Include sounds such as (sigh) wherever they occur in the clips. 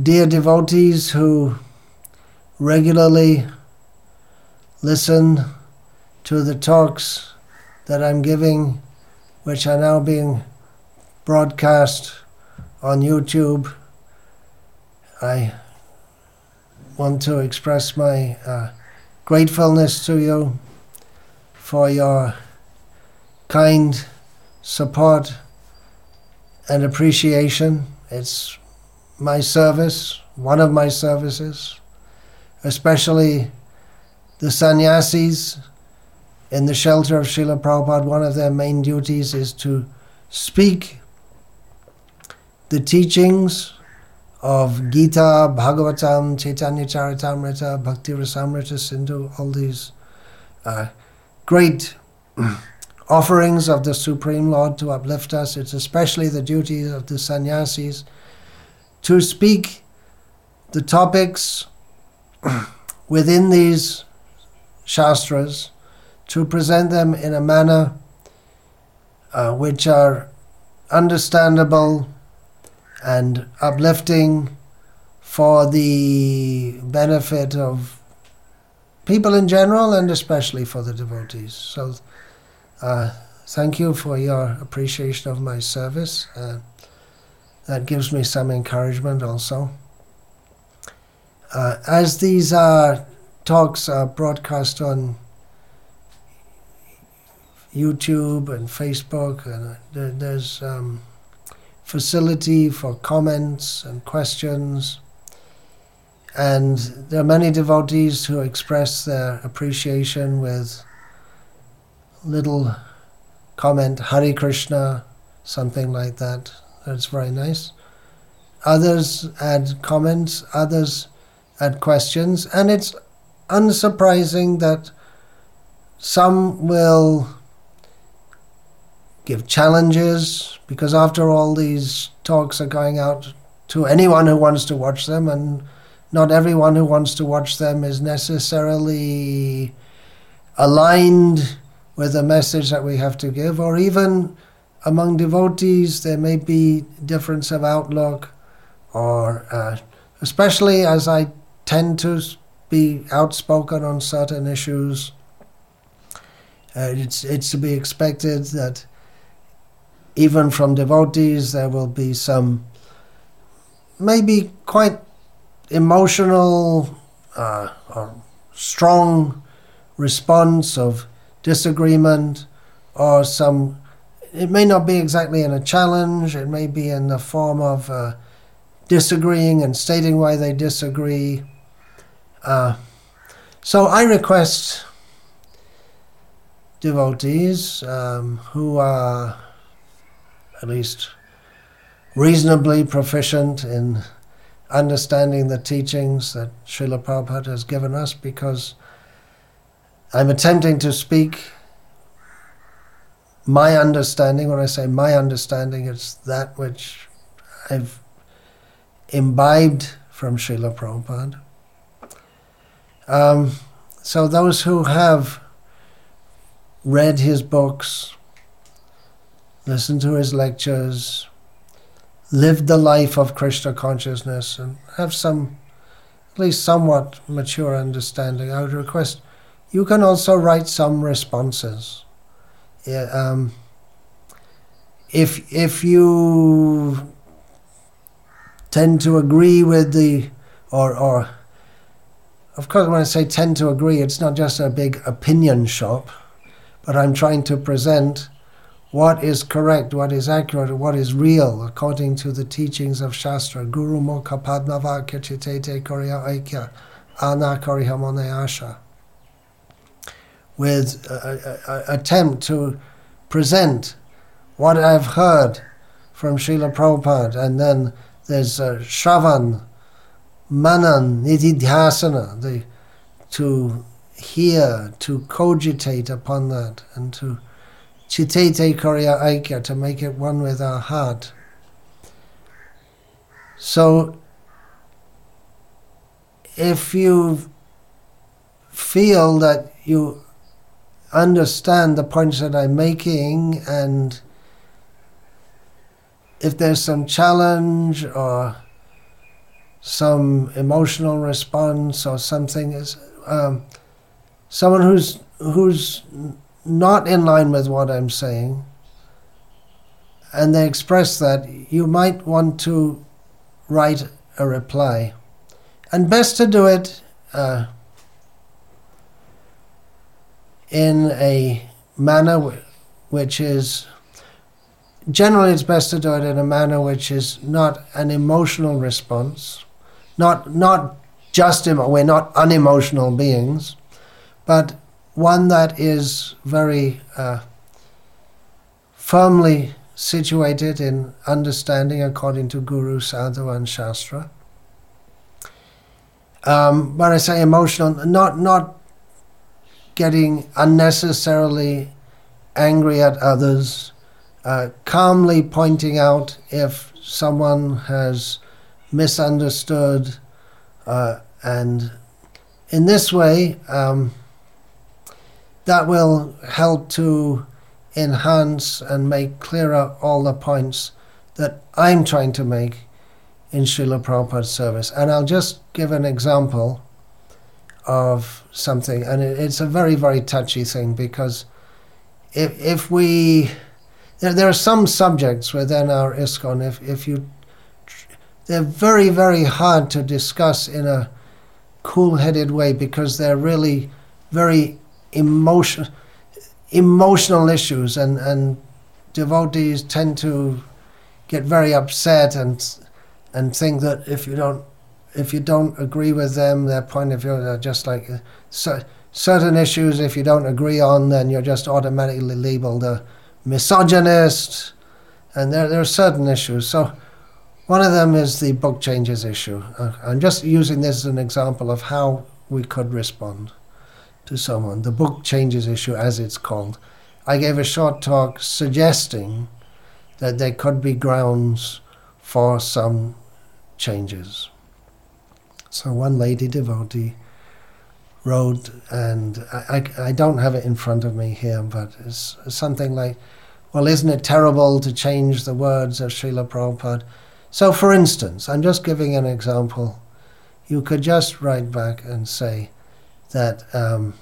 dear devotees who regularly listen to the talks that I'm giving, which are now being broadcast on YouTube. I want to express my uh, gratefulness to you for your kind support and appreciation. It's my service, one of my services, especially the sannyasis in the shelter of Srila Prabhupada. One of their main duties is to speak the teachings of Gita, Bhagavatam, Chaitanya Charitamrita, Bhakti Rasamrita Sindhu, all these uh, great (clears throat) offerings of the Supreme Lord to uplift us. It's especially the duty of the sannyasis to speak the topics within these shastras, to present them in a manner uh, which are understandable and uplifting for the benefit of people in general and especially for the devotees. So, uh, thank you for your appreciation of my service. Uh, that gives me some encouragement also. Uh, as these uh, talks are broadcast on YouTube and Facebook, and there, there's um, facility for comments and questions. And there are many devotees who express their appreciation with little comment, Hare Krishna, something like that. That's very nice. Others add comments, others add questions, and it's unsurprising that some will give challenges because after all these talks are going out to anyone who wants to watch them and not everyone who wants to watch them is necessarily aligned with the message that we have to give or even among devotees there may be difference of outlook or uh, especially as i tend to be outspoken on certain issues uh, it's it's to be expected that even from devotees, there will be some maybe quite emotional uh, or strong response of disagreement or some it may not be exactly in a challenge. It may be in the form of uh, disagreeing and stating why they disagree. Uh, so i request devotees um, who are at least reasonably proficient in understanding the teachings that Srila Prabhupada has given us because I'm attempting to speak my understanding. When I say my understanding, it's that which I've imbibed from Srila Prabhupada. Um, so those who have read his books, listened to his lectures, lived the life of Krishna consciousness, and have some, at least somewhat mature understanding. I would request you can also write some responses. Yeah, um, if if you tend to agree with the or or of course when I say tend to agree, it's not just a big opinion shop, but I'm trying to present what is correct, what is accurate, what is real according to the teachings of Shastra. Guru Padmavakya Chitete Korya Aikya Ana Karihamone Asha. With an attempt to present what I've heard from Srila Prabhupada, and then there's uh, Shravan, Manan, Nididhyasana, the, to hear, to cogitate upon that, and to Chitete Korya Aikya, to make it one with our heart. So, if you feel that you understand the points that I'm making and if there's some challenge or some emotional response or something is um, someone who's who's not in line with what I'm saying, and they express that, you might want to write a reply, and best to do it uh, in a manner which is generally it's best to do it in a manner which is not an emotional response, not not just emo- we're not unemotional beings, but one that is very uh, firmly situated in understanding according to Guru, Sadhu, and Shastra. Um, when I say emotional, not not getting unnecessarily angry at others, uh, calmly pointing out if someone has misunderstood, uh, and in this way, um, that will help to enhance and make clearer all the points that I'm trying to make in Srila Prabhupada's service. And I'll just give an example of something, and it's a very, very touchy thing because if, if we there, there are some subjects within our ISKCON, if, if you, they're very, very hard to discuss in a cool headed way because they're really very emotion, emotional issues, and, and devotees tend to get very upset and, and think that if you don't if you don't agree with them, their point of view, they're just like so, certain issues. If you don't agree on, then you're just automatically labeled a misogynist, and there, there are certain issues. So one of them is the book changes issue. Uh, I'm just using this as an example of how we could respond to someone. The book changes issue, as it's called. I gave a short talk suggesting that there could be grounds for some changes. So one lady devotee wrote, and I, I, I, don't have it in front of me here, but it's something like, well, isn't it terrible to change the words of Srila Prabhupada? So, for instance, I'm just giving an example. You could just write back and say that um,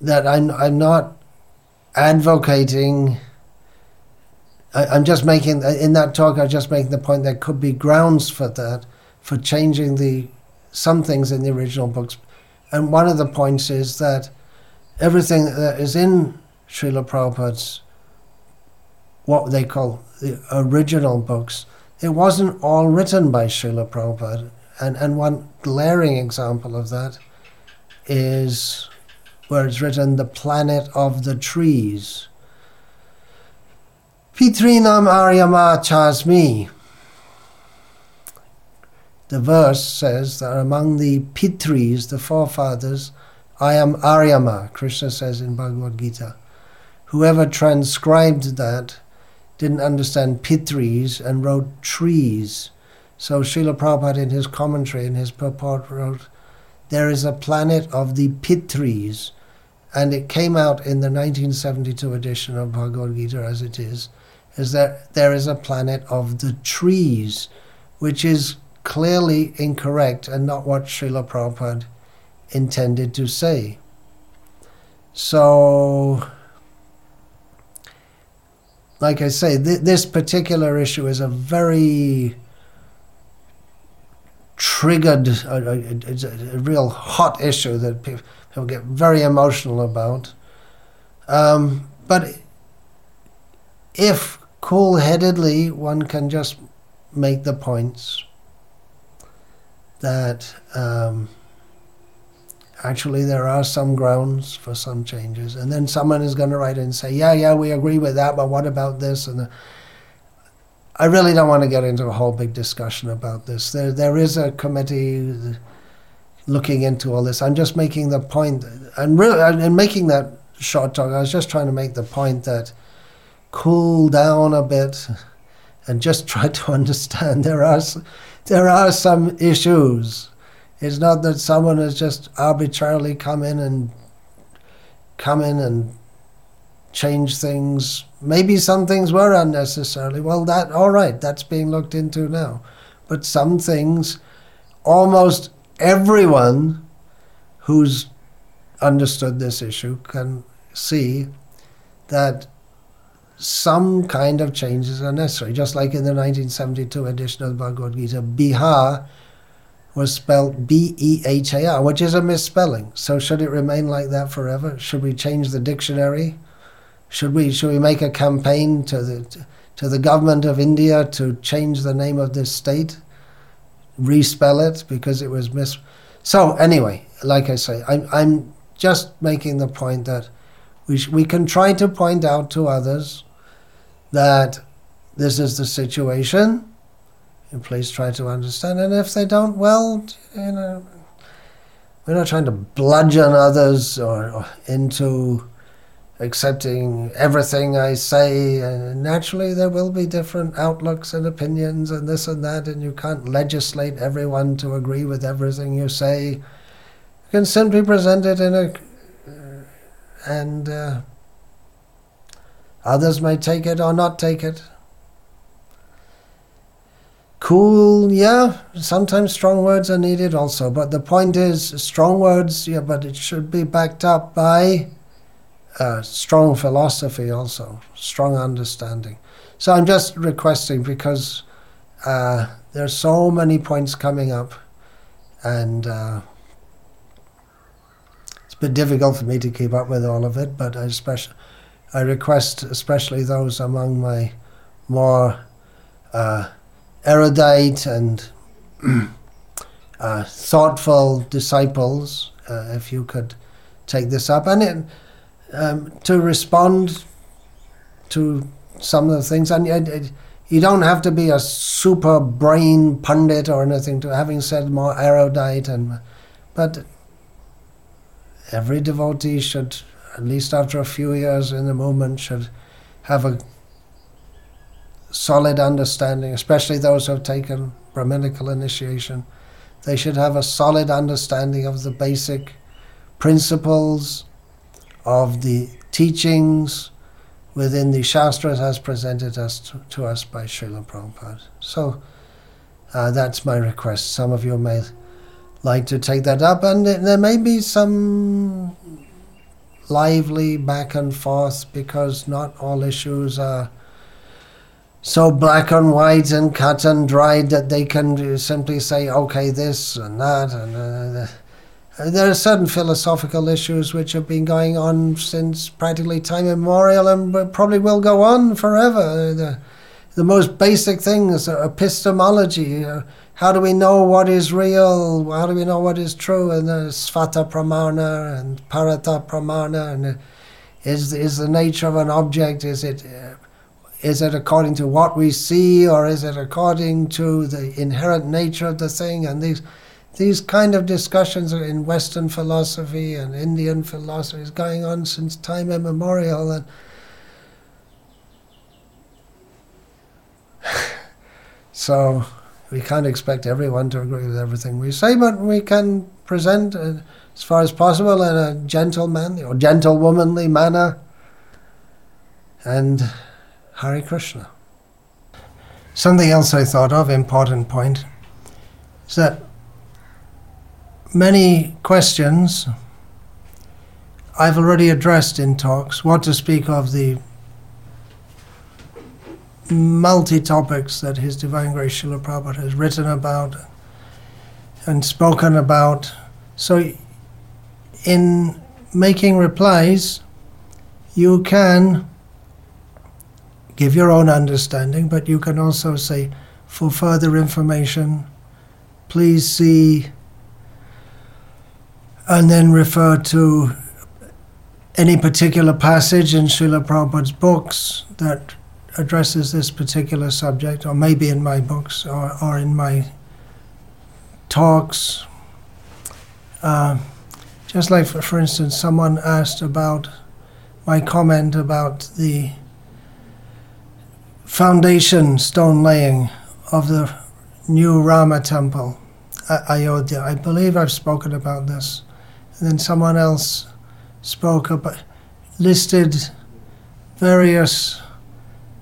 that I'm, I'm not advocating. I, am just making uh, in that talk. I'm just making the point there could be grounds for that for changing the some things in the original books. And one of the points is that everything that is in Srila Prabhupada's what they call the original books, it wasn't all written by Srila Prabhupada. And, and one glaring example of that is where it's written, The Planet of the Trees. Pitrinam Aryama Chasmi the verse says that among the Pitris, the forefathers, I am Aryama, Krishna says in Bhagavad Gita. Whoever transcribed that didn't understand Pitris and wrote trees. So Srila Prabhupada in his commentary, in his purport, wrote, There is a planet of the Pitris. And it came out in the 1972 edition of Bhagavad Gita as it is, is that there is a planet of the trees, which is clearly incorrect and not what Srila Prabhupada intended to say. So, like I say, th- this particular issue is a very triggered, it's a, a, real hot issue that people, people get very emotional about. Um, but if cool headedly one can just make the points that um, actually there are some grounds for some changes. And then someone is going to write and say, yeah, yeah, we agree with that, but what about this? And the, I really don't want to get into a whole big discussion about this. There, there is a committee looking into all this. I'm just making the point, and really, in making that short talk, I was just trying to make the point that cool down a bit and just try to understand there are there are some issues. It's not that someone has just arbitrarily come in and come in and change things. Maybe some things were unnecessarily. Well, that all right, that's being looked into now. But some things, almost everyone who's understood this issue can see that some kind of changes are necessary. Just like in the 1972 edition of the Bhagavad Gita, Bihar was spelled B E H A R, which is a misspelling. So should it remain like that forever? Should we change the dictionary? Should we should we make a campaign to the to the government of India to change the name of this state, respell it because it was mis. So anyway, like I say, I'm I'm just making the point that we sh- we can try to point out to others that this is the situation and please try to understand. And if they don't, well, you know, we're not trying to bludgeon others or, or into accepting everything I say. And naturally, there will be different outlooks and opinions and this and that, and you can't legislate everyone to agree with everything you say. You can simply present it in a uh, and uh, others may take it or not take it. Cool yeah sometimes strong words are needed also but the point is strong words yeah but it should be backed up by uh, strong philosophy also strong understanding. So i'm just requesting because uh, there's so many points coming up and uh, it's a bit difficult for me to keep up with all of it but especially i request especially those among my more uh, erudite and (clears throat) uh, thoughtful disciples, uh, if you could take this up, and it, um, to respond to some of the things. And it, you don't have to be a super brain pundit or anything to having said more erudite, and but every devotee should, at least after a few years in the movement, should have a solid understanding, especially those who have taken Brahminical initiation. They should have a solid understanding of the basic principles of the teachings within the Shastras as presented us to, to us by Srila Prabhupada. So uh, that's my request. Some of you may like to take that up, and there may be some lively back and forth because not all issues are so black and white and cut and dried that they can simply say, okay, this and that. And uh, uh, there are certain philosophical issues which have been going on since practically time immemorial and probably will go on forever. The, the most basic things, epistemology. Uh, how do we know what is real? How do we know what is true? And the svata pramana and parata pramana. And uh, is is the nature of an object? Is it uh, it according to what we see or is it according to the inherent nature of the thing and these these kind of discussions are in western philosophy and indian philosophy is going on since time immemorial and so we can't expect everyone to agree with everything we say but we can present uh, as far as possible in a gentlemanly or gentlewomanly manner and Hare Krishna. Something else I thought of, important point, is that many questions I've already addressed in talks, what to speak of the multi topics that His Divine Grace Srila Prabhupada has written about and spoken about. So, in making replies, you can give your own understanding, but you can also say, for further information, please see, and then refer to any particular passage in Srila Prabhupada's books that addresses this particular subject, or maybe in my books or, or in my talks. Uh, just like, for, for instance, someone asked about my comment about the foundation stone laying of the new Rama temple at Ayodhya. I believe I've spoken about this. And then someone else spoke about, listed various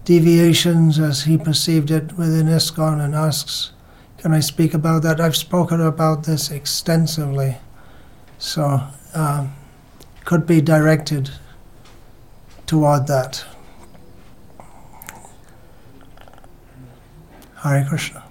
deviations as he perceived it within ISKCON and asks, Can I speak about that? I've spoken about this extensively, so um, could be directed toward that. Hare Krishna.